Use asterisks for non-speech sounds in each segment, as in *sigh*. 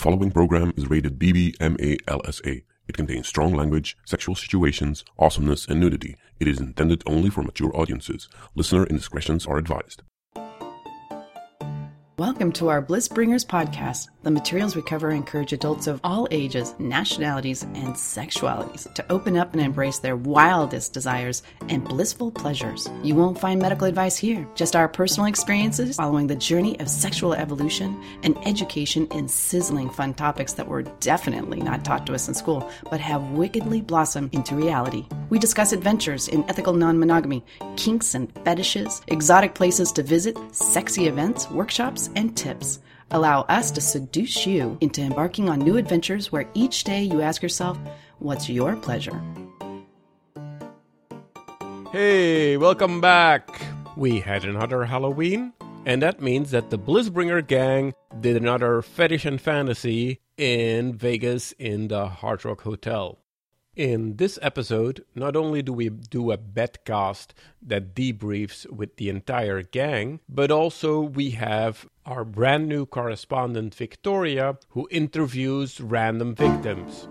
following program is rated BBMALSA. It contains strong language, sexual situations, awesomeness, and nudity. It is intended only for mature audiences. Listener indiscretions are advised. Welcome to our Bliss Bringers podcast. The materials we cover encourage adults of all ages, nationalities, and sexualities to open up and embrace their wildest desires and blissful pleasures. You won't find medical advice here, just our personal experiences following the journey of sexual evolution and education in sizzling fun topics that were definitely not taught to us in school, but have wickedly blossomed into reality. We discuss adventures in ethical non monogamy, kinks and fetishes, exotic places to visit, sexy events, workshops, and tips allow us to seduce you into embarking on new adventures where each day you ask yourself, What's your pleasure? Hey, welcome back! We had another Halloween, and that means that the Blissbringer gang did another fetish and fantasy in Vegas in the Hard Rock Hotel. In this episode, not only do we do a betcast that debriefs with the entire gang, but also we have our brand new correspondent Victoria who interviews random victims.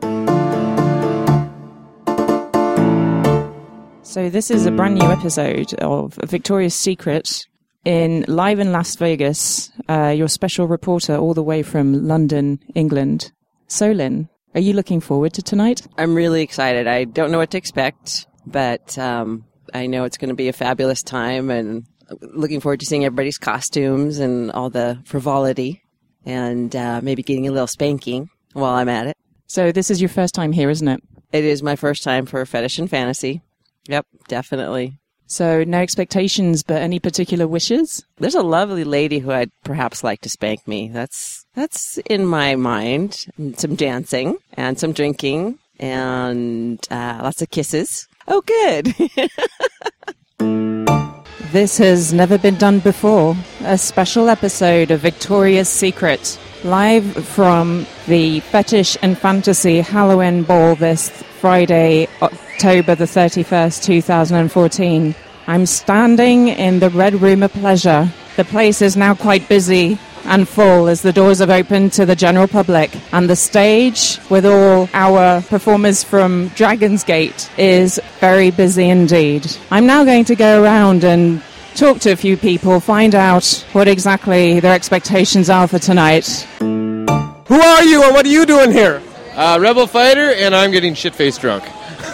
So this is a brand new episode of Victoria's Secret in live in Las Vegas. Uh, your special reporter all the way from London, England, Solin. Are you looking forward to tonight? I'm really excited. I don't know what to expect, but um, I know it's going to be a fabulous time and looking forward to seeing everybody's costumes and all the frivolity and uh, maybe getting a little spanking while I'm at it. So this is your first time here, isn't it? It is my first time for Fetish and Fantasy. Yep, definitely. So no expectations, but any particular wishes? There's a lovely lady who I'd perhaps like to spank me. That's that's in my mind. Some dancing and some drinking and uh, lots of kisses. Oh, good. *laughs* This has never been done before. A special episode of Victoria's Secret, live from the Fetish and Fantasy Halloween Ball this Friday, October the 31st, 2014. I'm standing in the Red Room of Pleasure. The place is now quite busy and full as the doors have opened to the general public. And the stage, with all our performers from Dragon's Gate, is very busy indeed. I'm now going to go around and talk to a few people, find out what exactly their expectations are for tonight. Who are you and what are you doing here? Uh, Rebel Fighter, and I'm getting shit faced drunk.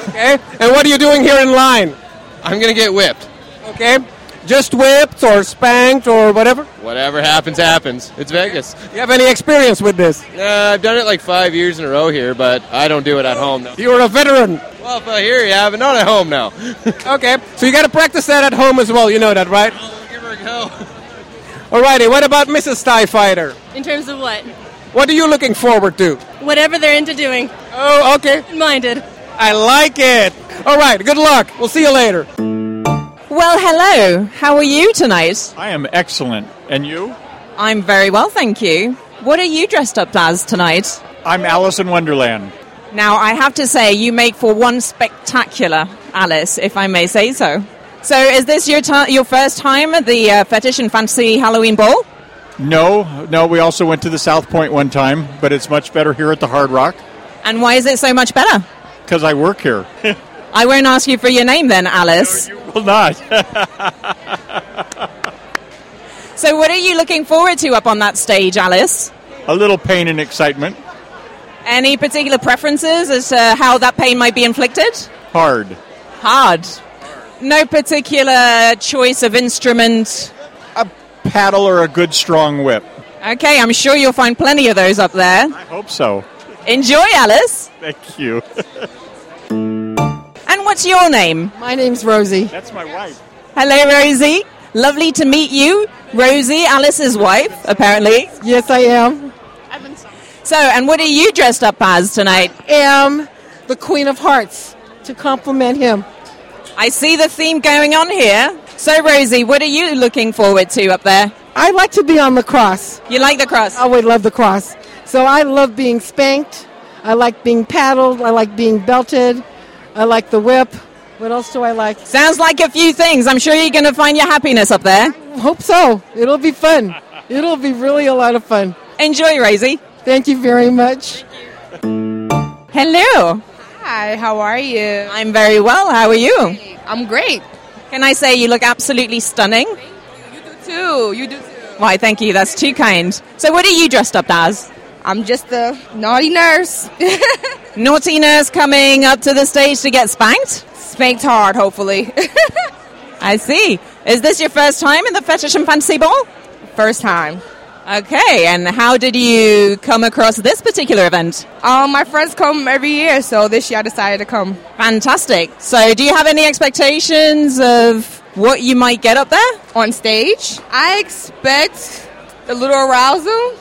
Okay, and what are you doing here in line? I'm gonna get whipped. Okay, just whipped or spanked or whatever? Whatever happens, happens. It's Vegas. You have any experience with this? Uh, I've done it like five years in a row here, but I don't do it at home. No. You're a veteran. Well, if I hear you have, but not at home now. *laughs* Okay, so you got to practice that at home as well. You know that, right? I'll give her a go. *laughs* Alrighty, what about Mrs. Tie Fighter? In terms of what? What are you looking forward to? Whatever they're into doing. Oh, okay. Minded. I like it. All right, good luck. We'll see you later. Well, hello. How are you tonight? I am excellent. And you? I'm very well, thank you. What are you dressed up as tonight? I'm Alice in Wonderland. Now, I have to say, you make for one spectacular Alice, if I may say so. So, is this your ti your first time at the uh, Fetish and Fantasy Halloween Ball? No, no, we also went to the South Point one time, but it's much better here at the Hard Rock And why is it so much better? because I work here. *laughs* I won't ask you for your name then, Alice. you will not. *laughs* So, what are you looking forward to up on that stage, Alice? A little pain and excitement. Any particular preferences as to how that pain might be inflicted? Hard. Hard. No particular choice of instrument. A paddle or a good strong whip. Okay, I'm sure you'll find plenty of those up there. I hope so. Enjoy, Alice. Thank you. *laughs* And what's your name? My name's Rosie. That's my wife. Hello, Rosie. Lovely to meet you. Rosie, Alice's wife, apparently. Yes, I am. So, and what are you dressed up as tonight? I am the Queen of Hearts to compliment him. I see the theme going on here. So, Rosie, what are you looking forward to up there? I like to be on the cross. You like the cross? I would love the cross. So I love being spanked. I like being paddled. I like being belted. I like the whip. What else do I like? Sounds like a few things. I'm sure you're going to find your happiness up there. Hope so. It'll be fun. It'll be really a lot of fun. Enjoy, Rosie. Thank you very much. Hello. Hi, how are you? I'm very well. How are you? I'm great. Can I say you look absolutely stunning? You do too. You do too. Why, thank you. That's too kind. So, what are you dressed up as? I'm just a naughty nurse. *laughs* Naughty nurse coming up to the stage to get spanked? Spanked hard, hopefully. *laughs* I see. Is this your first time in the Fetish and Fantasy Ball? First time. Okay, and how did you come across this particular event? Um, my friends come every year, so this year I decided to come. Fantastic. So, do you have any expectations of what you might get up there? On stage, I expect a little arousal,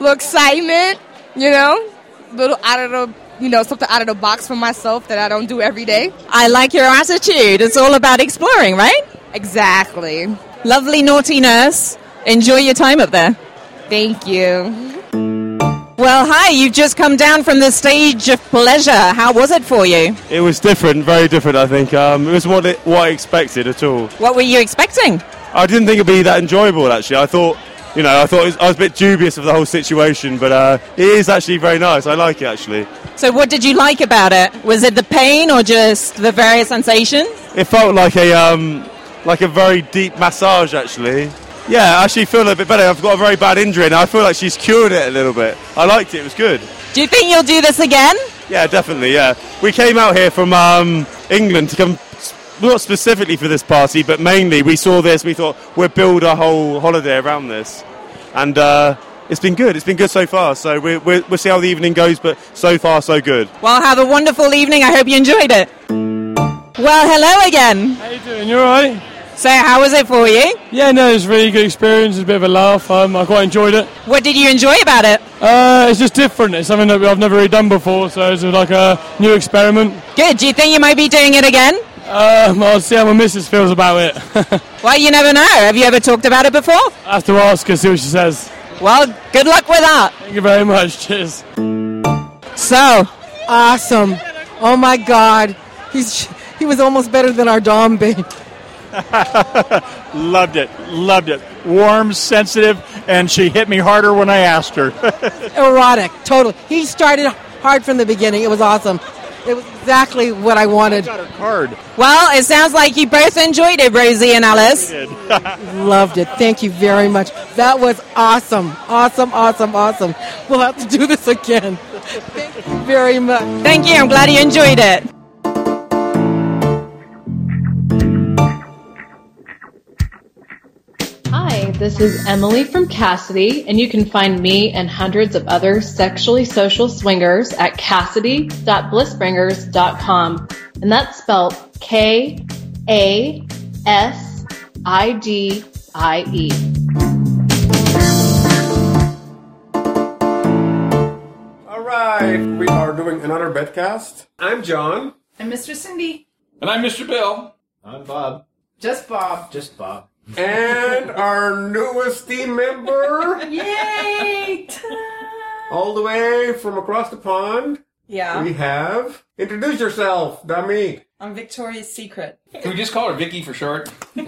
little excitement, you know, a little out of the, you know, something out of the box for myself that I don't do every day. I like your attitude. It's all about exploring, right? Exactly. Lovely naughty nurse. Enjoy your time up there. Thank you. Well, hi, you've just come down from the stage of pleasure. How was it for you? It was different, very different. I think um, it was what it, what I expected at all. What were you expecting? I didn't think it'd be that enjoyable. Actually, I thought, you know, I thought it was, I was a bit dubious of the whole situation, but uh, it is actually very nice. I like it actually. So, what did you like about it? Was it the pain or just the various sensations? It felt like a um, like a very deep massage actually. Yeah, I actually feel a bit better. I've got a very bad injury and I feel like she's cured it a little bit. I liked it. It was good. Do you think you'll do this again? Yeah, definitely. Yeah, we came out here from um, England to come, not specifically for this party, but mainly we saw this. We thought we'll build a whole holiday around this, and uh, it's been good. It's been good so far. So we we we'll see how the evening goes, but so far so good. Well, have a wonderful evening. I hope you enjoyed it. Well, hello again. How you doing? You alright? So, how was it for you? Yeah, no, it was a really good experience. It was a bit of a laugh. Um, I quite enjoyed it. What did you enjoy about it? Uh, it's just different. It's something that I've never really done before, so it's like a new experiment. Good. Do you think you might be doing it again? Um, I'll see how my missus feels about it. *laughs* well, you never know. Have you ever talked about it before? I have to ask her, see what she says. Well, good luck with that. Thank you very much. Cheers. So awesome! Oh my God, he's he was almost better than our Dom babe. *laughs* Loved it. Loved it. Warm, sensitive, and she hit me harder when I asked her. *laughs* Erotic, totally. He started hard from the beginning. It was awesome. It was exactly what I wanted. got her card. Well, it sounds like you both enjoyed it, Rosie and Alice. *laughs* *laughs* Loved it. Thank you very much. That was awesome. Awesome, awesome, awesome. We'll have to do this again. *laughs* Thank you very much. Thank you. I'm glad you enjoyed it. Hi, this is Emily from Kasidie, and you can find me and hundreds of other sexually social swingers at kasidie.blissbringers.com. And that's spelled K A S I D I E. All right, we are doing another bedcast. I'm John. I'm Mr. Cindy. And I'm Mr. Bill. I'm Bob. Just Bob. Just Bob. And our newest team member, Yay! *laughs* all the way from across the pond, Yeah. we have. Introduce yourself, dummy. I'm Victoria's Secret. Can we just call her Vicky for short? *laughs*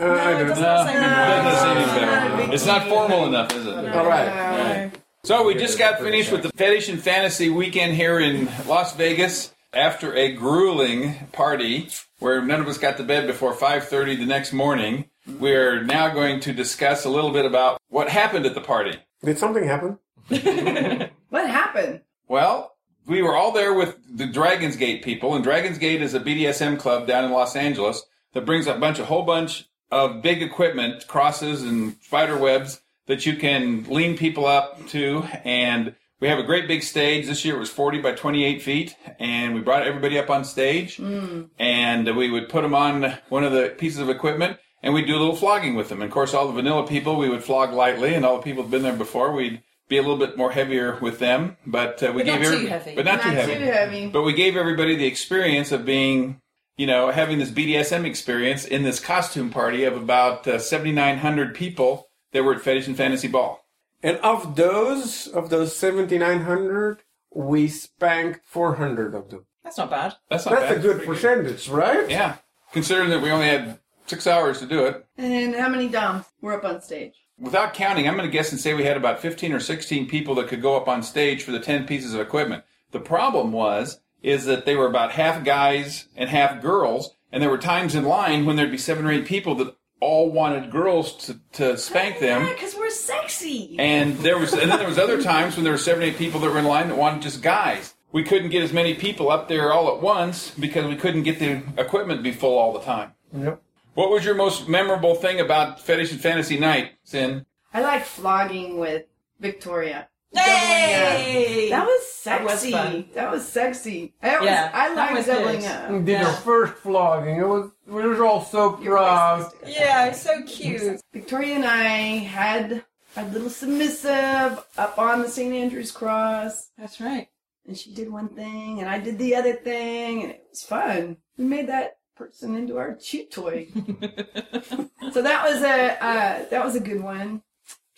Uh, it doesn't No, say that doesn't say any no. It's not formal enough, is it? All right. So we just got finished with the Fetish and Fantasy weekend here in Las Vegas after a grueling party where none of us got to bed before 5:30 the next morning. We're now going to discuss a little bit about what happened at the party. Did something happen? *laughs* What happened? Well, we were all there with the Dragon's Gate people, and Dragon's Gate is a BDSM club down in Los Angeles that brings a bunch, a whole bunch of big equipment, crosses and spider webs that you can lean people up to. And we have a great big stage. This year it was 40 by 28 feet, and we brought everybody up on stage, hmm. and we would put them on one of the pieces of equipment, and we'd do a little flogging with them. And of course, all the vanilla people we would flog lightly, and all the people who've been there before we'd be a little bit more heavier with them, but uh, we But gave not too heavy. but not, Not too too heavy. heavy. But we gave everybody the experience of being, you know, having this BDSM experience in this costume party of about uh, 7,900 people that were at Fetish and Fantasy Ball. And of those, of those 7,900, we spanked 400 of them. That's not bad. That's not That's bad. a good percentage, right? Yeah, considering that we only had six hours to do it. And how many Doms were up on stage? without counting, I'm going to guess and say we had about 15 or 16 people that could go up on stage for the 10 pieces of equipment. The problem was, is that they were about half guys and half girls, and there were times in line when there'd be seven or eight people that all wanted girls to, to spank them. because we're sexy. And there was, and then there was other times when there were seven, or eight people that were in line that wanted just guys. We couldn't get as many people up there all at once because we couldn't get the equipment to be full all the time. Yep. What was your most memorable thing about Fetish and Fantasy Night, Sin? I like flogging with Victoria. Yay! That was That was sexy. fun. That was sexy. That was, Yeah, I that like was doubling up. We did our first flogging. It was we were all so proud. Yeah, so cute. Victoria and I had a little submissive up on the St. Andrew's cross. That's right. And she did one thing, and I did the other thing, and it was fun. We made that person into our cheap toy. *laughs* *laughs* so that was a uh, that was a good one.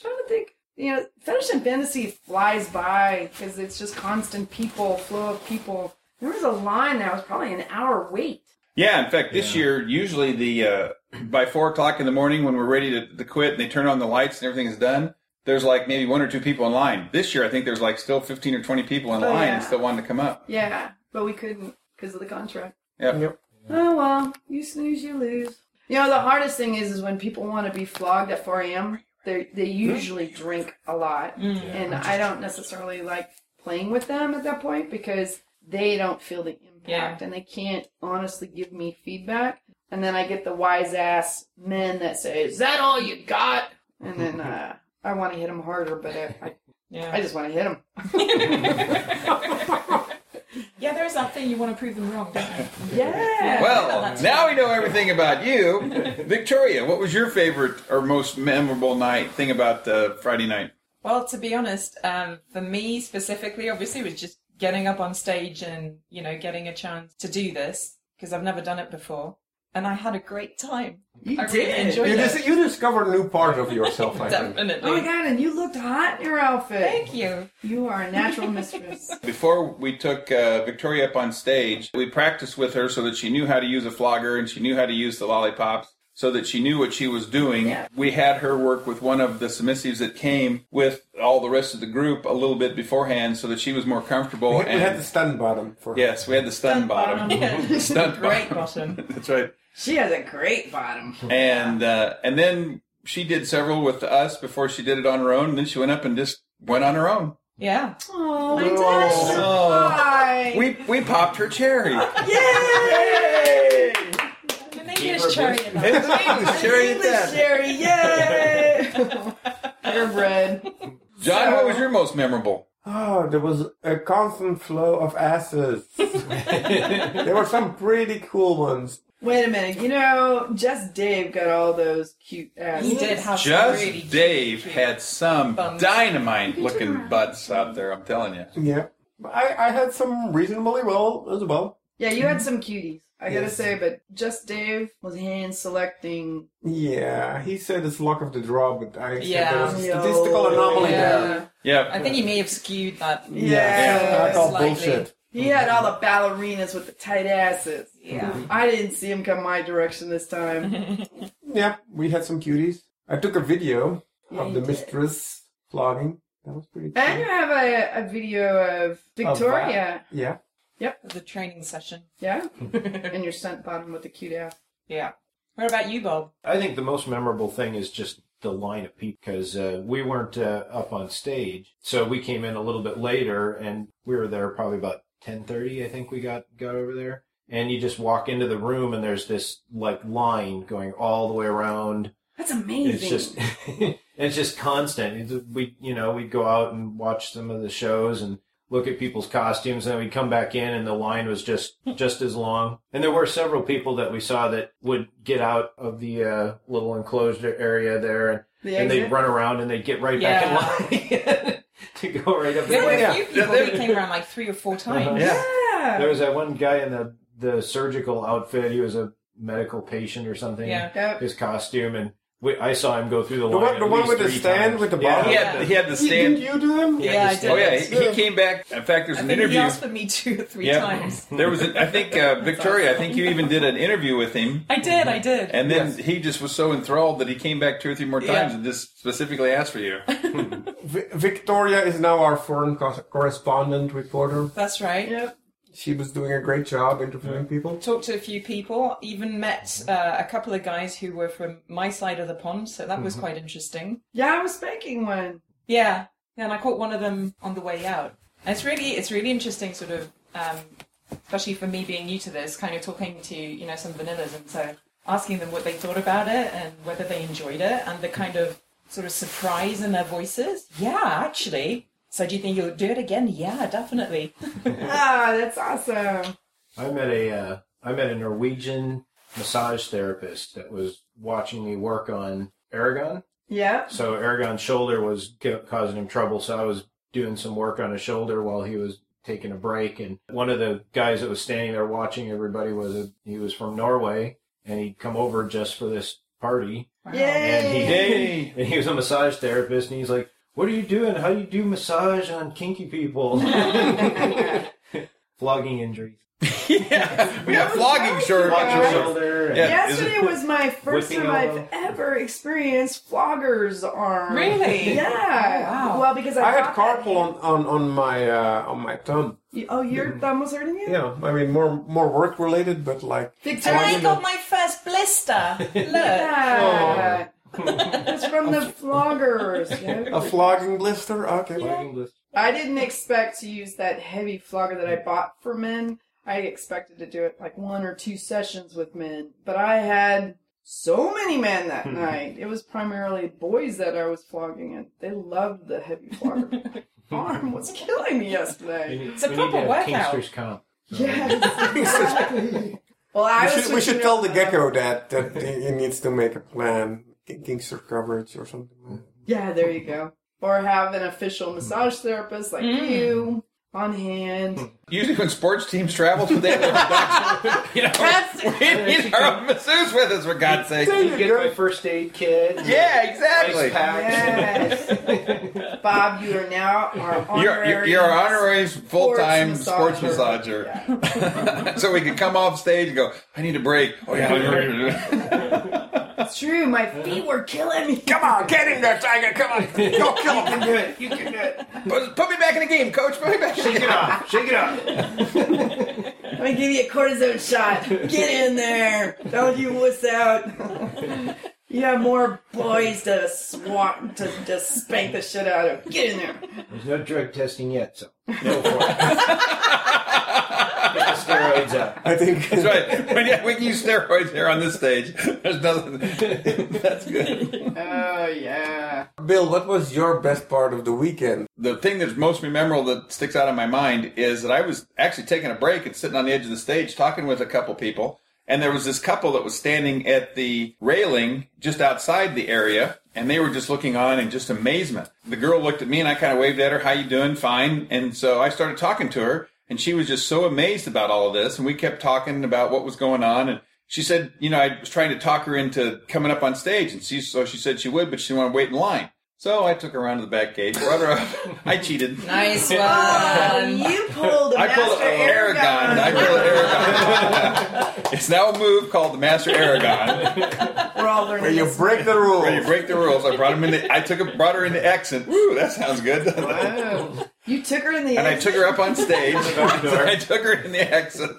trying to think. You know, fetish and fantasy flies by because it's just constant people, flow of people. There was a line that was probably an hour wait. Yeah, in fact, this year, usually the uh, *clears throat* by four o'clock in the morning when we're ready to, to quit and they turn on the lights and everything is done, there's like maybe one or two people in line. This year, I think there's like still 15 or 20 people in Oh, line yeah. and still wanting to come up. Yeah, but we couldn't because of the contract. Yep. Oh well, you snooze, you lose. You know, the hardest thing is, is when people want to be flogged at 4 a.m. They they usually drink a lot, Mm. and I don't necessarily like playing with them at that point because they don't feel the impact and they can't honestly give me feedback. And then I get the wise ass men that say, "Is that all you got?" And then *laughs* uh, I want to hit them harder, but I, I, Yeah. I just want to hit them. *laughs* *laughs* Yeah, there's that thing you want to prove them wrong, don't you? *laughs* Yeah. Well, now we know everything about you. *laughs* Victoria, what was your favorite or most memorable night thing about uh, Friday night? Well, to be honest, um, for me specifically, obviously, it was just getting up on stage and you know getting a chance to do this because I've never done it before, and I had a great time. You I really did. enjoyed You, it. dis- you discovered a new part of yourself, I think. Definitely. Oh my god, and you looked hot in your outfit. Thank you. You are a natural mistress. *laughs* Before we took uh, Victoria up on stage, we practiced with her so that she knew how to use a flogger and she knew how to use the lollipops. So that she knew what she was doing. We had her work with one of the submissives that came with all the rest of the group a little bit beforehand so that she was more comfortable. We had, we and had the stunt bottom for her. Yes, we had the stun, bottom. the *laughs* stunt Great bottom. bottom. *laughs* That's right. She has a great bottom. And uh, and then she did several with us before she did it on her own. And then she went up and just went on her own. Yeah. Oh, I did. Oh. We we popped her cherry. Yay! The name is Cherry. His name was Cherry at that. Sherry, yay! *laughs* Purebred. John, what was your most memorable? Oh, there was a constant flow of asses. *laughs* there were some pretty cool ones. Wait a minute. You know, just Dave got all those cute ass. He did have some Just really cute- Dave had some Bums. dynamite looking butts out there. I'm telling you. Yeah. I, I had some reasonably well as well. Yeah, you had some cuties. I gotta Yes. say, but just Dave was hand selecting. Yeah, he said it's luck of the draw, but I said Yeah. there was a statistical anomaly there. Yeah. I think he may have skewed that. Yeah. I call Slightly. bullshit. He had all the ballerinas with the tight asses. Yeah. I didn't see him come my direction this time. *laughs* Yeah, we had some cuties. I took a video Yeah, of you the did. mistress flogging. That was pretty cool. And you have a, a video of Victoria. Yeah. Yep. The training session. Yeah? *laughs* and your scent bottom with the cute ass. Yeah. What about you, Bob? I think the most memorable thing is just the line of people because uh, we weren't uh, up on stage, so we came in a little bit later, and we were there probably about ten thirty. I think we got got over there, and you just walk into the room, and there's this like line going all the way around. That's amazing. It's just *laughs* it's just constant. It's, we you know we'd go out and watch some of the shows and look at people's costumes, and then we'd come back in, and the line was just just as long. And there were several people that we saw that would get out of the uh, little enclosed area there, and, The and they'd run around and they'd get right Yeah. back in line *laughs* *laughs* to go right up. There were there. a few people that came around like three or four uh-huh. times. Yeah. Yeah. There was that one guy in the the surgical outfit. He was a medical patient or something. Yeah. Yep. His costume and we, I saw him go through the The line. one- the one with the stand times. with the Yeah. bottle? He had, he had the stand. Did you do him? Yeah, I Oh yeah, he, he came back. In fact, there's I an think interview. he asked for me two or three Yeah. times. There was, a, I think, uh, *laughs* Victoria. I think you even did an interview with him, I did, I did. and then he just was so enthralled that he came back two or three more times Yeah. and just specifically asked for you. *laughs* Victoria is now our foreign co- correspondent reporter. That's right. Yep. She was doing a great job interviewing people. Talked to a few people, even met uh, a couple of guys who were from my side of the pond, so that was Mhm. quite interesting. Yeah, I was spanking one. Yeah, yeah, and I caught one of them on the way out. And it's really, it's really interesting, sort of, um, especially for me being new to this, kind of talking to you know some vanillas, and so asking them what they thought about it and whether they enjoyed it, and the kind of sort of surprise in their voices. Yeah, actually. So do you think you'll do it again? Yeah, definitely. *laughs* ah, that's awesome. I met a uh, I met a Norwegian massage therapist that was watching me work on Aragon. Yeah. So Aragon's shoulder was causing him trouble, so I was doing some work on his shoulder while he was taking a break. And one of the guys that was standing there watching everybody was a, he was from Norway, and he'd come over just for this party. And he, Yay! *laughs* and he was a massage therapist, and he's like, "What are you doing? How do you do massage on kinky people?" *laughs* *laughs* Flogging injuries. *laughs* yeah, We have flogging shirt. Flogging shoulder. and- Yesterday was my first time. I've ever experienced flogger's arm. Really? Yeah. Oh, wow. Well, because I, I had carpal on, on, on my uh, on my thumb. that- Oh, your thumb was hurting you? Yeah, I mean more more work related, but like And I got my first blister. Look. Yeah. *laughs* it's from the floggers. a flogging blister. Okay. I didn't expect to use that heavy flogger that I bought for men. I expected to do it like one or two sessions with men, but I had so many men that hmm. night. It was primarily boys that I was flogging, and they loved the heavy flogger. *laughs* Arm was killing me yesterday. It's a we proper need to have workout. Kinksters comp. Yes, exactly. *laughs* Well, I we was should, we should tell the gecko that that he he needs to make a plan, King- Kinkster coverage or something. Yeah, there you go. Or have an official massage therapist like Mm. you on hand. Usually, when sports teams travel, they have a you know, we need our own masseuse with us, for God's sake. You get my first aid kit. Yeah, exactly. Yes. *laughs* Bob, you are now our You're, honorary. you're, you're our honorary full-time sports sports massager. *laughs* so we can come off stage and go, I need a break. Oh, yeah. *laughs* It's true. My feet were killing me. Come on, get in there, Tiger. Come on, *laughs* go kill You him. can do it. You can do it. put, put me back in the game, coach. Put me back in the Shake game. it off. Shake it off. *laughs* Let me give you a cortisone shot. Get in there. Don't you wuss out. *laughs* You have more boys to swat to just spank the shit out of. Get in there. There's no drug testing yet, so no for it. Get the steroids up. I think That's right. *laughs* When, yeah, we can use steroids here on this stage. There's nothing. *laughs* That's good. Oh yeah. Bill, what was your best part of the weekend? The thing that's most memorable that sticks out in my mind is that I was actually taking a break and sitting on the edge of the stage talking with a couple people. And there was this couple that was standing at the railing just outside the area, and they were just looking on in just amazement. The girl looked at me, and I kind of waved at her, "How you doing? Fine." And so I started talking to her, and she was just so amazed about all of this. And we kept talking about what was going on, and she said, "You know, I was trying to talk her into coming up on stage, and she so she said she would, but she wanted to wait in line." So I took her around to the back gate, brought her up. *laughs* I cheated. Nice *laughs* Oh, one. you pulled a I pulled master an Aragon. I pulled an Aragon. it's now a move called the Master Aragon. We're all learning. Where you this. break the rules. Where you break the rules. I brought him into. I took a, brought her into X, and woo, that sounds good. Wow. You took her in the. and I took her up on stage. *laughs* I took her in the exit.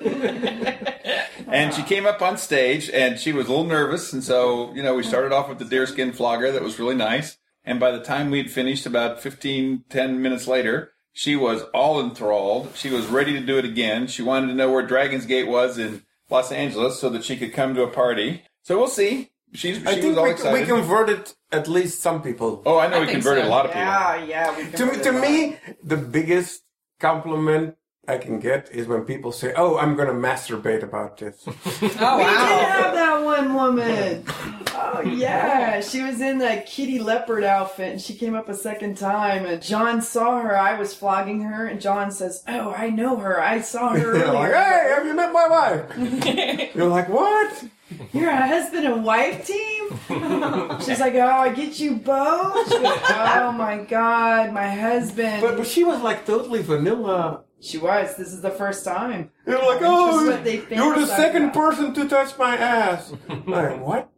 And she came up on stage, and she was a little nervous, and so you know we started off with the deerskin flogger that was really nice. And by the time we'd finished, about 15, 10 minutes later, she was all enthralled. She was ready to do it again. She wanted to know where Dragon's Gate was in Los Angeles so that she could come to a party. So we'll see. She's she I was think all we, excited. we converted at least some people. oh, I know I we converted so. a lot of people. Yeah, yeah. We to me, to me, the biggest compliment I can get is when people say, "Oh, I'm going to masturbate about this." *laughs* Oh, We did have that one woman. Oh yeah, she was in that kitty leopard outfit, and she came up a second time. And John saw her. I was flogging her, and John says, "Oh, I know her. I saw her *laughs* They're earlier." like, "Hey, have you met my wife?" *laughs* You're like, "What?" You're a husband and wife team. She's like, oh, I get you both. She goes, oh my god, my husband. But, but she was like totally vanilla. She was. This is the first time. You're like, oh, is what you're the second about. person to touch my ass. like, what?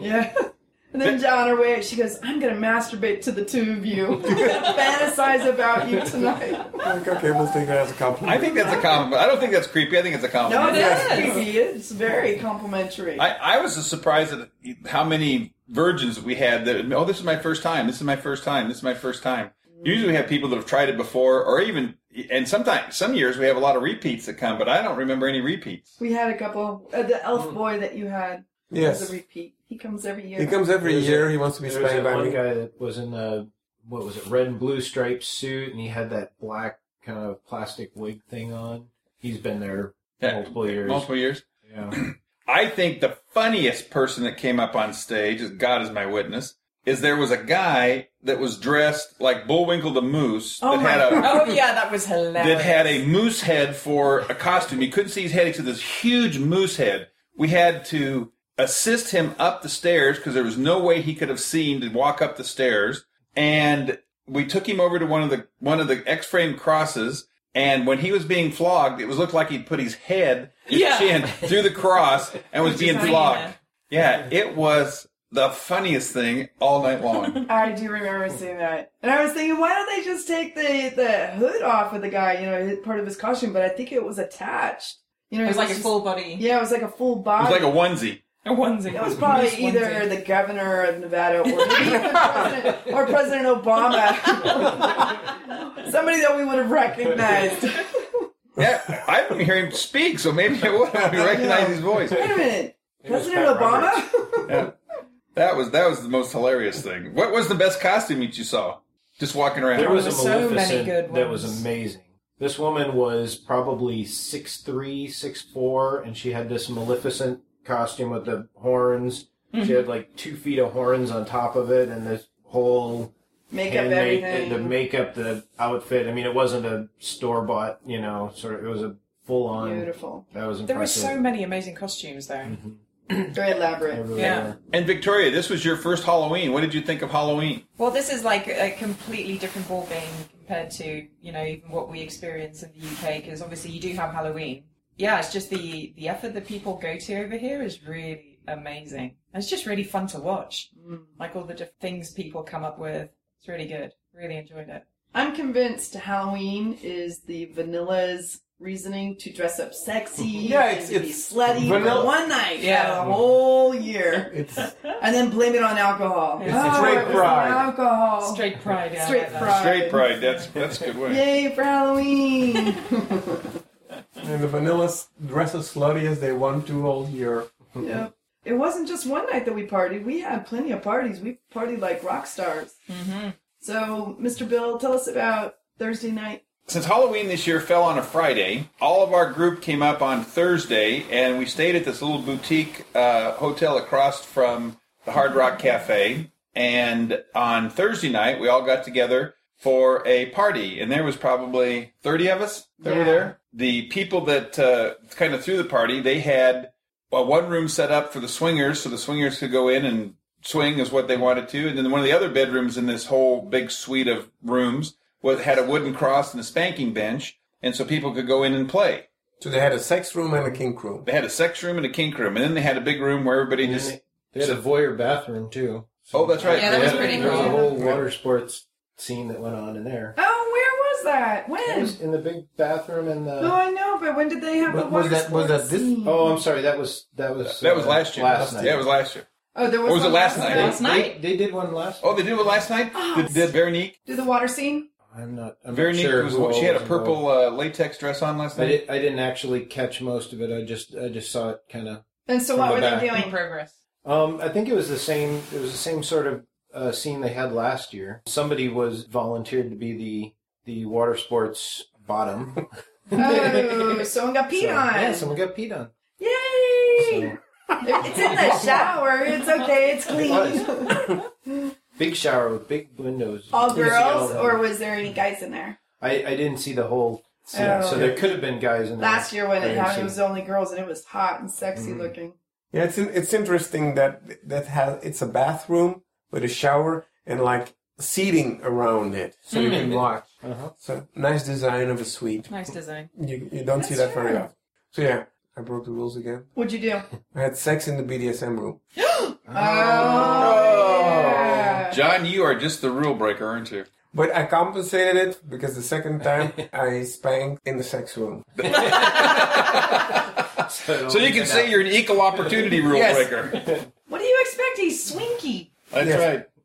Yeah. *laughs* And then on her way, she goes, I'm going to masturbate to the two of you. I'm going to fantasize about you tonight. Like, okay, we'll take that as a compliment. I think that's a compliment. I don't think that's creepy. I think it's a compliment. No, compliment. it is creepy. It's very complimentary. I, I was surprised at how many virgins we had that, oh, this is my first time. This is my first time. This is my first time. Usually we have people that have tried it before or even, and sometimes, some years we have a lot of repeats that come, but I don't remember any repeats. we had a couple. Uh, the elf boy that you had Yes. was a repeat. He comes every year. He comes every There was year. a- he wants to be spanked that by one me. guy that was in a what was it, red and blue striped suit, and he had that black kind of plastic wig thing on. He's been there Yeah, multiple years. Multiple years. Yeah. *clears throat* I think the funniest person that came up on stage, as God is my witness, is there was a guy that was dressed like Bullwinkle the Moose Oh that had a Oh yeah, that was hilarious. that had a moose head for a costume. You couldn't see his head; he had this huge moose head. We had to assist him up the stairs because there was no way he could have seen to walk up the stairs. And we took him over to one of the one of the X-frame crosses. And when he was being flogged, it was looked like he'd put his head, his Yeah. chin through the cross and was *laughs* being flogged. Yeah, it was the funniest thing all night long. *laughs* I do remember seeing that. And I was thinking, why don't they just take the, the hood off of the guy, you know, part of his costume? But I think it was attached. You know, It was like a full body. Yeah, it was like a full body. It was like a onesie. A onesie. It was probably Moose either onesie. the governor of Nevada or *laughs* President, or President Obama. *laughs* Somebody that we would have recognized. Yeah, I didn't hear him speak, so maybe I would have recognized his voice. Wait a minute. President Obama? Yeah. That was that was the most hilarious thing. What was the best costume that you saw? Just walking around. There was a so many Maleficent good that was amazing. This woman was probably six three, six four, and she had this Maleficent costume with the horns. She Mm-hmm. had like two feet of horns on top of it, and this whole Makeup, handmade- everything. The makeup, the outfit. I mean, it wasn't a store bought, you know, sort of. It was a full on. Beautiful. That was impressive. There were so many amazing costumes there. *clears throat* Very elaborate. They really Yeah. were. And Victoria, this was your first Halloween. What did you think of Halloween? Well, this is like a completely different ballgame compared to you know even what we experience in the UK because obviously you do have Halloween. Yeah, it's just the the effort that people go to over here is really amazing. And it's just really fun to watch. Mm. Like all the different things people come up with. It's really good. Really enjoyed it. I'm convinced Halloween is the vanilla's reasoning to dress up sexy *laughs* Yeah, and it's- to be it's slutty vanilla- for one night Yeah. yeah. a whole year. It's and then blame it on alcohol. It's oh, straight it pride. Alcohol. Straight pride. Yeah, Straight pride. Straight pride. That's that's a good way. Yay for Halloween. *laughs* and the vanillas dress as slutty as they want to all year. yep. It wasn't just one night that we partied. We had plenty of parties. We partied like rock stars. Mm-hmm. So, Mr. Bill, tell us about Thursday night. Since Halloween this year fell on a Friday, all of our group came up on Thursday, and we stayed at this little boutique uh, hotel across from the Hard Rock Cafe. And on Thursday night, we all got together for a party, and there was probably thirty of us that were there. The people that uh, kind of threw the party, they had well, one room set up for the swingers, so the swingers could go in and swing as what they wanted to, and then one of the other bedrooms in this whole big suite of rooms had a wooden cross and a spanking bench, and so people could go in and play. So they had a sex room and a kink room. They had a sex room and a kink room, and then they had a big room where everybody And just. they, they had a voyeur bathroom too. Oh, that's right. Yeah, that They was had- pretty There was a whole water sports scene that went on in there. Oh, where was that? It When? was in the big bathroom in the. Oh, I know, but when did they have the What- was water that- was that this- scene? Oh, I'm sorry. That was that was That was uh, last year. Last night. Yeah, it was last year. Oh, there was. Or was it last night? They, Last night? They, they did one last. Oh, they did it last night. Oh. Did, did Veronique? Do the water scene? I'm not. I'm not Veronique sure. was. who She had a purple uh, latex dress on last I, night. did, I didn't actually catch most of it. I just I just saw it kind of. And so, what the were back. they In doing? progress. Um, I think it was the same. It was the same sort of uh, scene they had last year. Somebody was volunteered to be the the water sports bottom. Oh, *laughs* someone got peed So, on. Yeah, someone got peed on. Yay! So, It's in the *laughs* shower. It's okay. It's clean. *laughs* big shower with big windows. All You see girls, all- or was there any guys in there? I, I didn't see the whole. Scene, Oh. So there could have been guys in there. Last year when I it didn't happened, see. it was only girls, and it was hot and sexy Mhm. looking. Yeah, it's in, it's interesting that that has it's a bathroom with a shower and like seating around it, so you can Mm. watch. Uh-huh. So nice design of a suite. Nice design. You you don't see That's that very fair. often. So yeah, I broke the rules again. What'd you do? I had sex in the BDSM room. *gasps* *gasps* Oh, John, you are just the rule breaker, aren't you? But I compensated it because the second time *laughs* I spanked in the sex room. *laughs* So you can say you're an equal opportunity rule Yes. breaker. What do you expect? He's swinky. That's Yes.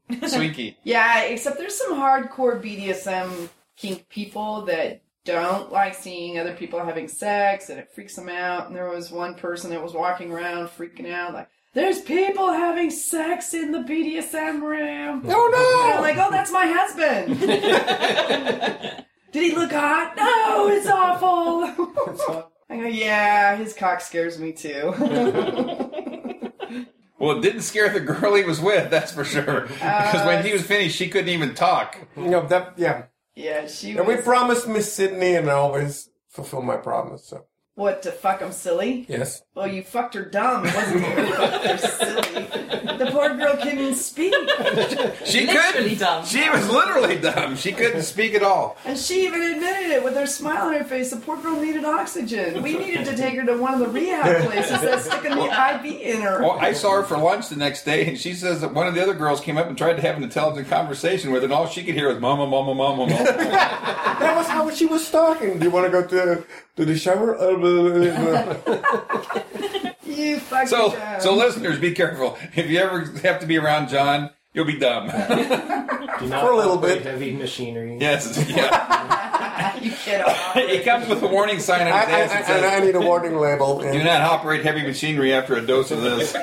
right. *laughs* Swinky. Yeah, except there's some hardcore BDSM kink people that don't like seeing other people having sex and it freaks them out. And there was one person that was walking around freaking out like, there's people having sex in the BDSM room. Oh no! And I'm like, oh, that's my husband. Did he look hot? No, it's awful. *laughs* I go, yeah, his cock scares me too. *laughs* Well, it didn't scare the girl he was with, that's for sure. Uh, because when he was finished, she couldn't even talk. No, that yeah. yeah, she And we promised Miss Sydney, and I always fulfill my promise. So What, to fuck him silly? yes. Well, you fucked her dumb. It wasn't *laughs* you fucked her silly. The poor girl couldn't speak. She Literally couldn't. dumb. She was literally dumb. She couldn't speak at all. And she even admitted it with her smile on her face. The poor girl needed oxygen. We needed to take her to one of the rehab places that's sticking the IV in her. Well, I saw her for lunch the next day, and she says that one of the other girls came up and tried to have an intelligent conversation with her, and all she could hear was "mama, mama, mama, mama." *laughs* That was how she was talking. Do you want to go to to the shower? Uh, blah, blah, blah. You fucking so, dumb. so listeners, be careful. If you ever have to be around John, you'll be dumb. *laughs* Do not For a little bit. Heavy machinery. yes, yeah. *laughs* you kiddo. It comes with a warning sign on I, his I, ass that I, and I need a warning label. "Do not operate heavy machinery after a dose of this."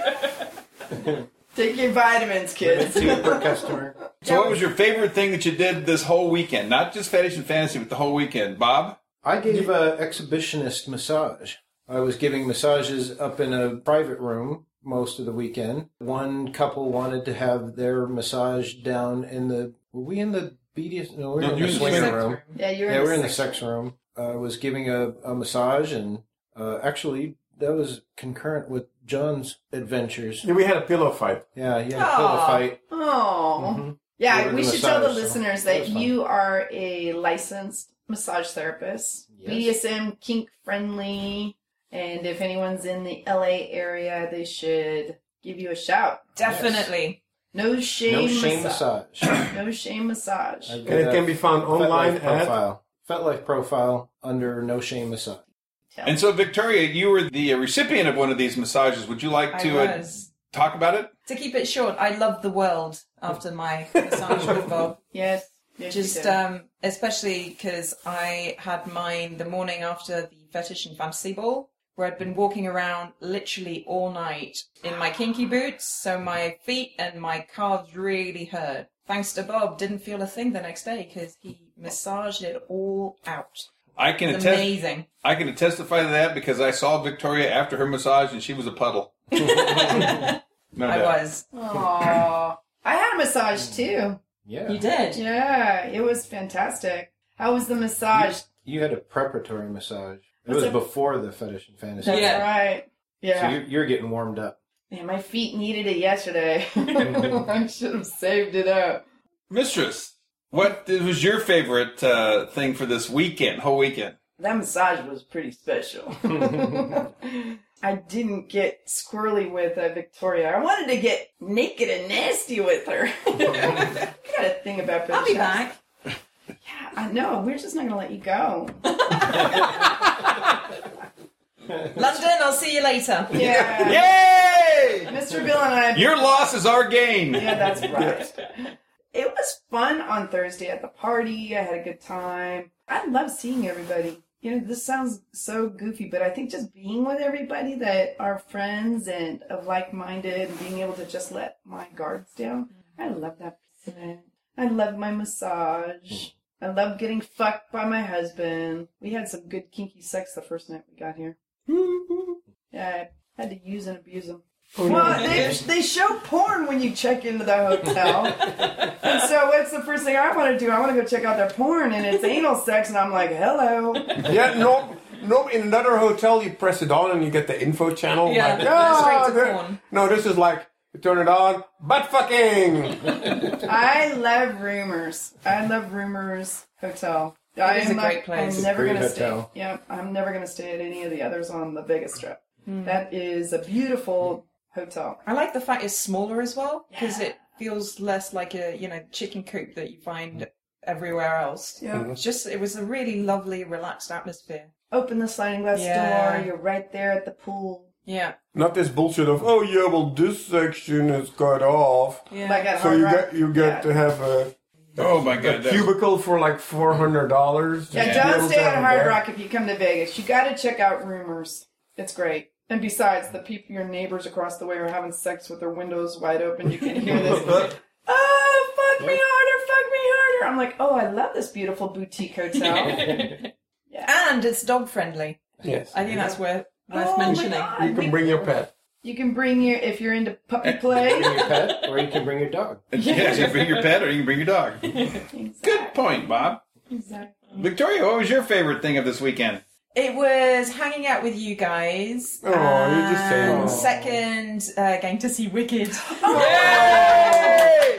*laughs* Take your vitamins, kids. Two per customer. So, what was your favorite thing that you did this whole weekend? Not just fetish and fantasy, but the whole weekend, Bob. I gave an exhibitionist massage. I was giving massages up in a private room most of the weekend. One couple wanted to have their massage down in the. Were we in the BDS? No, we were No, in you're the in the swinger sex room. Yeah, you're Yeah, in we're in the the sex sex room. I was giving a, a massage, and uh, actually, that was concurrent with John's adventures. Yeah, we had a pillow fight. Yeah, he had a pillow fight. Oh. Mhm. Yeah, Over we the should tell the massage, so listeners that that was fun. you are a licensed massage therapist, Yes. BDSM kink friendly, and if anyone's in the LA area, they should give you a shout. Definitely. No shame, *clears throat* No shame massage. massage. no shame massage. And it can be found FetLife online at- profile. FetLife profile under No Shame Massage. Tell And so, Victoria, you were the recipient of one of these massages. Would you like I to uh, talk about it? To keep it short, I love the world after my *laughs* massage with Bob. Yes. yes Just um, especially because I had mine the morning after the fetish and fantasy ball, where I'd been walking around literally all night in my kinky boots, so my feet and my calves really hurt. Thanks to Bob, didn't feel a thing the next day because he massaged it all out. I can attest. amazing. I can testify to that because I saw Victoria after her massage, and she was a puddle. *laughs* No I doubt. was. Aw. I had a massage mm. too. Yeah. You did? Yeah, it was fantastic. How was the massage? You had a preparatory massage. It What's was a- before the fetish and fantasy. That's Yeah. right. So Yeah. you're, you're getting warmed up. Man, my feet needed it yesterday. *laughs* I *laughs* should have saved it up. Mistress, what was your favorite uh, thing for this weekend, whole weekend? That massage was pretty special. *laughs* I didn't get squirrely with uh, Victoria. I wanted to get naked and nasty with her. I got a thing about I'll be back. Yeah, I know. We're just not going to let you go. *laughs* London, I'll see you later. Yeah. Yay! Mr. Bill and I. Your loss is our gain. Yeah, that's right. It was fun on Thursday at the party. I had a good time. I love seeing everybody. You know, this sounds so goofy, but I think just being with everybody that are friends and of like minded and being able to just let my guards down, I love that piece of it. I love my massage. I love getting fucked by my husband. We had some good kinky sex the first night we got here. *laughs* Yeah, I had to use and abuse him. Well, they, they show porn when you check into the hotel. *laughs* and so, what's the first thing I want to do? I want to go check out their porn, and it's anal sex, and I'm like, hello. *laughs* yeah, no, no, in another hotel, you press it on and you get the info channel. Yeah, like, ah, straight to. No, this is like you turn it on, butt fucking. I love Rumors. I love Rumors Hotel. I is am a not- great place. I'm never Great gonna hotel. stay. Yeah, I'm never gonna stay at any of the others on the Vegas Strip. Hmm. That is a beautiful hotel. I like the fact it's smaller as well because it feels less like a you know chicken coop that you find everywhere else. Yeah. It's just it was a really lovely, relaxed atmosphere. Open the sliding glass Yeah. door. You're right there at the pool. Yeah. Not this bullshit of oh yeah, well this section is cut off, Yeah. Like so you Rock. get you get Yeah. to have a. Oh my god. that- cubicle for like four hundred dollars. Yeah, don't stay at Hard Rock if you come to Vegas. You got to check out Rumors. It's great. And besides, the people, your neighbors across the way are having sex with their windows wide open. You can hear this. *laughs* oh, fuck me harder, fuck me harder. I'm like, oh, I love this beautiful boutique hotel. *laughs* And it's dog friendly. Yes. I think that's worth worth Oh mentioning. God. You can bring your pet. You can bring your if you're into puppy play. Bring your pet, or you can bring your dog. *laughs* Yes, you can bring your pet or you can bring your dog. *laughs* Good point, Bob. Exactly. Victoria, what was your favorite thing of this weekend? It was hanging out with you guys. Oh, you just say oh. Second, uh, going to see Wicked. *laughs* Yay!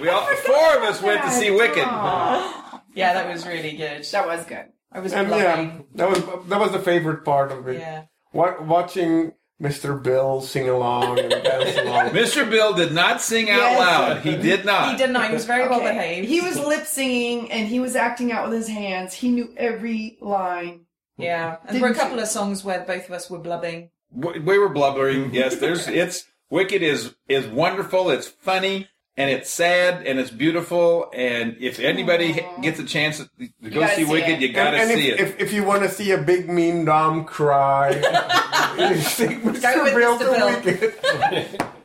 We all four of us went to see Wicked. yeah, that was really good. That was good. I was And blubbing. yeah, that was that was the favorite part of it. Yeah. Wa- watching Mr. Bill sing along and dance *laughs* along. Mr. Bill did not sing out Yes. loud. He did not. He did not. He was very well behaved. He was lip singing and he was acting out with his hands. He knew every line. Yeah, and there were a Didn't couple of songs where both of us were blubbing. We we were blubbering. Yes, there's it's Wicked is is wonderful. It's funny and it's sad and it's beautiful. And if anybody gets a chance to go see see Wicked, it. you gotta and, and see if, it. If, if you want to see a big mean Dom cry, *laughs* you take Mr. with Bill Mr. to Bill. Wicked. *laughs*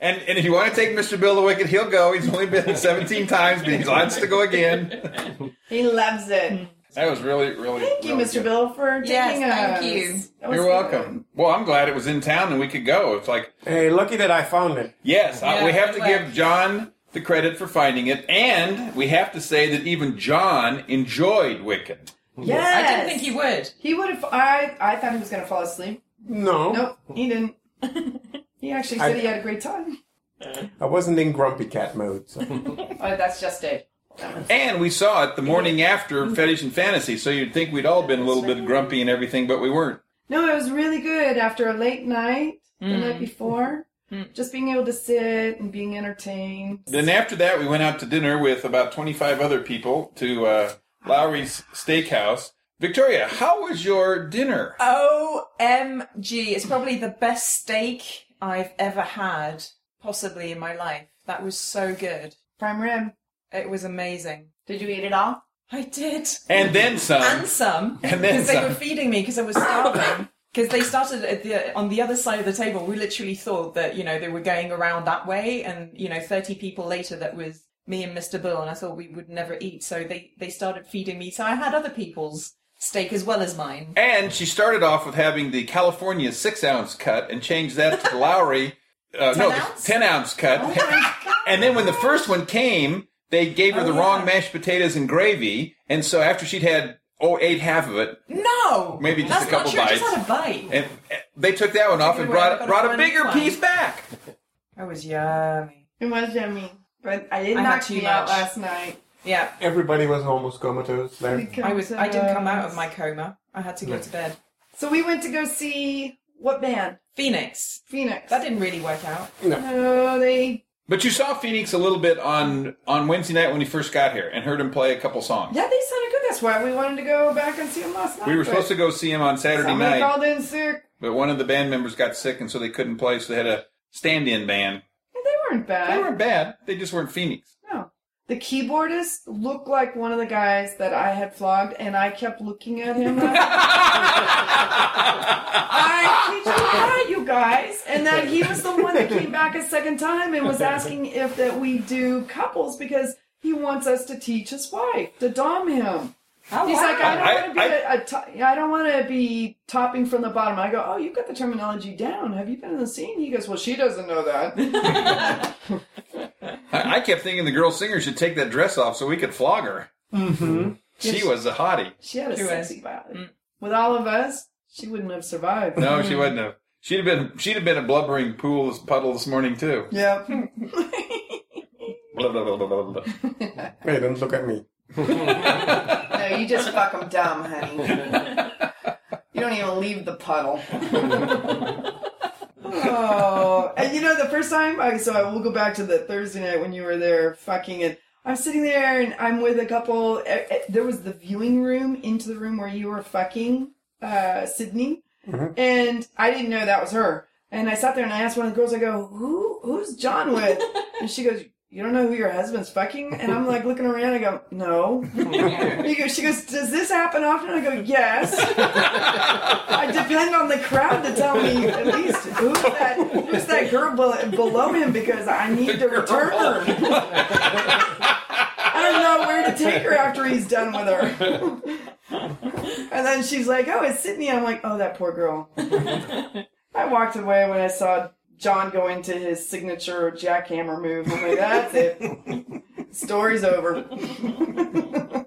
And and if you want to take Mr. Bill to Wicked, he'll go. He's only been *laughs* 17 times, but he wants to go again. He loves it. That was really, really. Thank you, really Mr. good. Bill, for taking Yes, thank you. You're good. welcome. Well, I'm glad it was in town and we could go. It's like, Hey, lucky that I found it. yes, I- we have to good give. John the credit for finding it, and we have to say that even John enjoyed Wicked. Yes. I didn't think he would. He would have. I I thought he was going to fall asleep. No, Nope, he didn't. *laughs* he actually I- said he had a great time. I wasn't in grumpy cat mode. So. *laughs* Oh, that's just Dave. And we saw it the morning after Fetish and Fantasy, so you'd think we'd all been a little bit grumpy and everything, but we weren't. No, it was really good after a late night the Mm. night before. Just being able to sit and being entertained. Then after that, we went out to dinner with about 25 other people to uh, Lawry's Steakhouse. Victoria, how was your dinner? OMG. It's probably the best steak I've ever had, possibly in my life. That was so good. Prime rib. It was amazing. Did you eat it all? I did. And then some. And some. And then Because they some. were feeding me because I was starving. *laughs* Because they started at the on the other side of the table. We literally thought that you know they were going around that way, and you know thirty people later that was me and Mr. Bill, and I thought we would never eat. So they they started feeding me. So I had other people's steak as well as mine. And she started off with having the California six ounce cut and changed that to the Lawry, uh, no, 10 the ounce? 10 ounce cut. *laughs* and then when the first one came, they gave her Oh, the yeah. wrong mashed potatoes and gravy. And so after she'd had, oh, ate half of it, No, Maybe just That's a couple not true. Bites. just had a bite. and they took that one off and brought a brought a bigger one. piece back. That was yummy. It was yummy. But I didn't I had knock too me out much. last night. Yeah, Everybody was almost comatose there. I was. I didn't come out of my coma. I had to go to bed. So we went to go see what band? Phoenix. Phoenix. That didn't really work out. No, they. But you saw Phoenix a little bit on on Wednesday night when he first got here and heard him play a couple songs. Yeah, they sounded good. That's why we wanted to go back and see them last night. We were supposed to go see him on Saturday Somebody night. called in sick. But one of the band members got sick, and so they couldn't play. So they had a stand-in band. They weren't bad. They weren't bad. They just weren't Phoenix. The keyboardist looked like one of the guys that I had flogged, and I kept looking at him. *laughs* I teach you you guys. And then he was the one that came back a second time and was asking if that we do couples because he wants us to teach his wife to dom him. Oh, He's wow. like, I don't want to be I- a, a to- I don't want to be topping from the bottom. I go, oh, you've got the terminology down. Have you been in the scene? He goes, well, she doesn't know that. *laughs* I, I kept thinking the girl singer should take that dress off so we could flog her. Mm-hmm. She was a hottie. She had a She was. sexy body. with all of us, she wouldn't have survived. No, she wouldn't have. She'd have been. She'd have been a blubbering pool puddle this morning too. Yeah. Blah, blah, blah, blah, blah, blah. *laughs* Hey, don't look at me. *laughs* no, you just fuck them dumb, honey. You don't even leave the puddle. *laughs* oh, and you know the first time I so I will go back to the Thursday night when you were there fucking and I'm sitting there and I'm with a couple. eh, eh, There was the viewing room into the room where you were fucking uh, Sydney, and I didn't know that was her. And I sat there and I asked one of the girls, I go, "Who who's John with?" *laughs* And she goes, "You don't know who your husband's fucking?" And I'm like looking around. I go, "No." *laughs* She goes, "Does this happen often?" I go, "Yes." *laughs* I depend on the crowd to tell me at least who's that who's that girl be- below him because I need to return her. I don't know where to take her after he's done with her. And then she's like, "Oh, it's Sydney." I'm like, "Oh, that poor girl." I walked away when I saw John going to his signature jackhammer move. I'm like, "That's it. *laughs* Story's over." *laughs*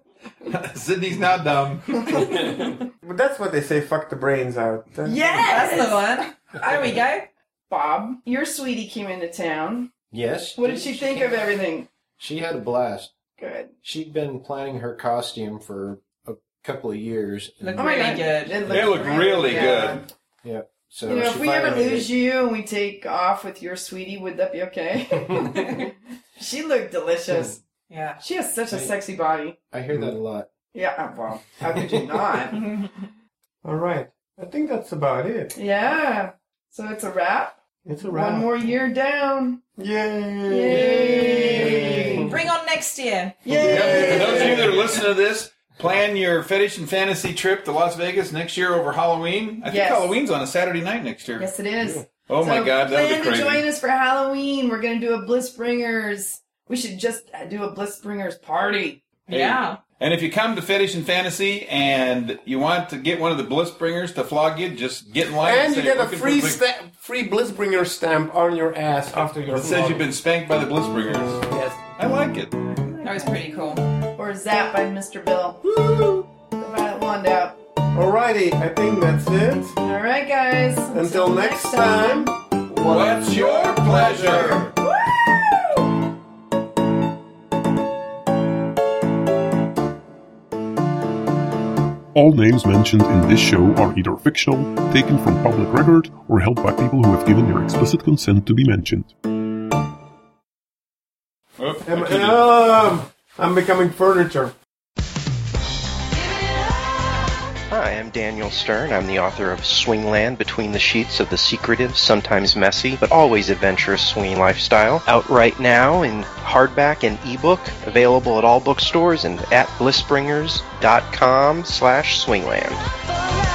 Sydney's not dumb. *laughs* But that's what they say. Fuck the brains out. That's- Yes, That's the one. There we go. Bob, your sweetie came into town. Yes. What did she think of everything? She had a blast. Good. She'd been planning her costume for a couple of years. Looked Oh my really God. good. It They look really good. Yeah. So you know, if we ever lose you and we take off with your sweetie, would that be okay? *laughs* she looked delicious. Yeah. She has such a sexy body. I hear that a lot. Yeah, uh, well, how could you not? *laughs* All right. I think that's about it. yeah. So it's a wrap. It's a wrap. One more year down. Yay! Yay! Bring on next year. Yep. For those of you that are listening to this, plan your fetish and fantasy trip to Las Vegas next year over Halloween. I think Yes. Halloween's on a Saturday night next year. Yes, it is. Oh my God, that'll be crazy. Plan to join us for Halloween. We're gonna do a Blissbringers. We should just do a Blissbringers party. Hey. Yeah. And if you come to Fetish and Fantasy and you want to get one of the Blissbringers to flog you, just get in line And you get a free big-" sta- free Blissbringer stamp on your ass after your that says you've been spanked by the Blissbringers. Yes. I like it. That was pretty cool. Or Zap by Mr. Bill. Woo! The violet wand out. Alrighty, I think that's it. All right, guys. Until next time. What's your pleasure? All names mentioned in this show are either fictional, taken from public record, or held by people who have given their explicit consent to be mentioned. Oh, I'm becoming furniture. Hi, I'm Daniel Stern. I'm the author of Swingland Between the Sheets of the Secretive, Sometimes Messy, but Always Adventurous Swinging Lifestyle. Out right now in hardback and ebook, available at all bookstores and at blissbringers.com slash swingland.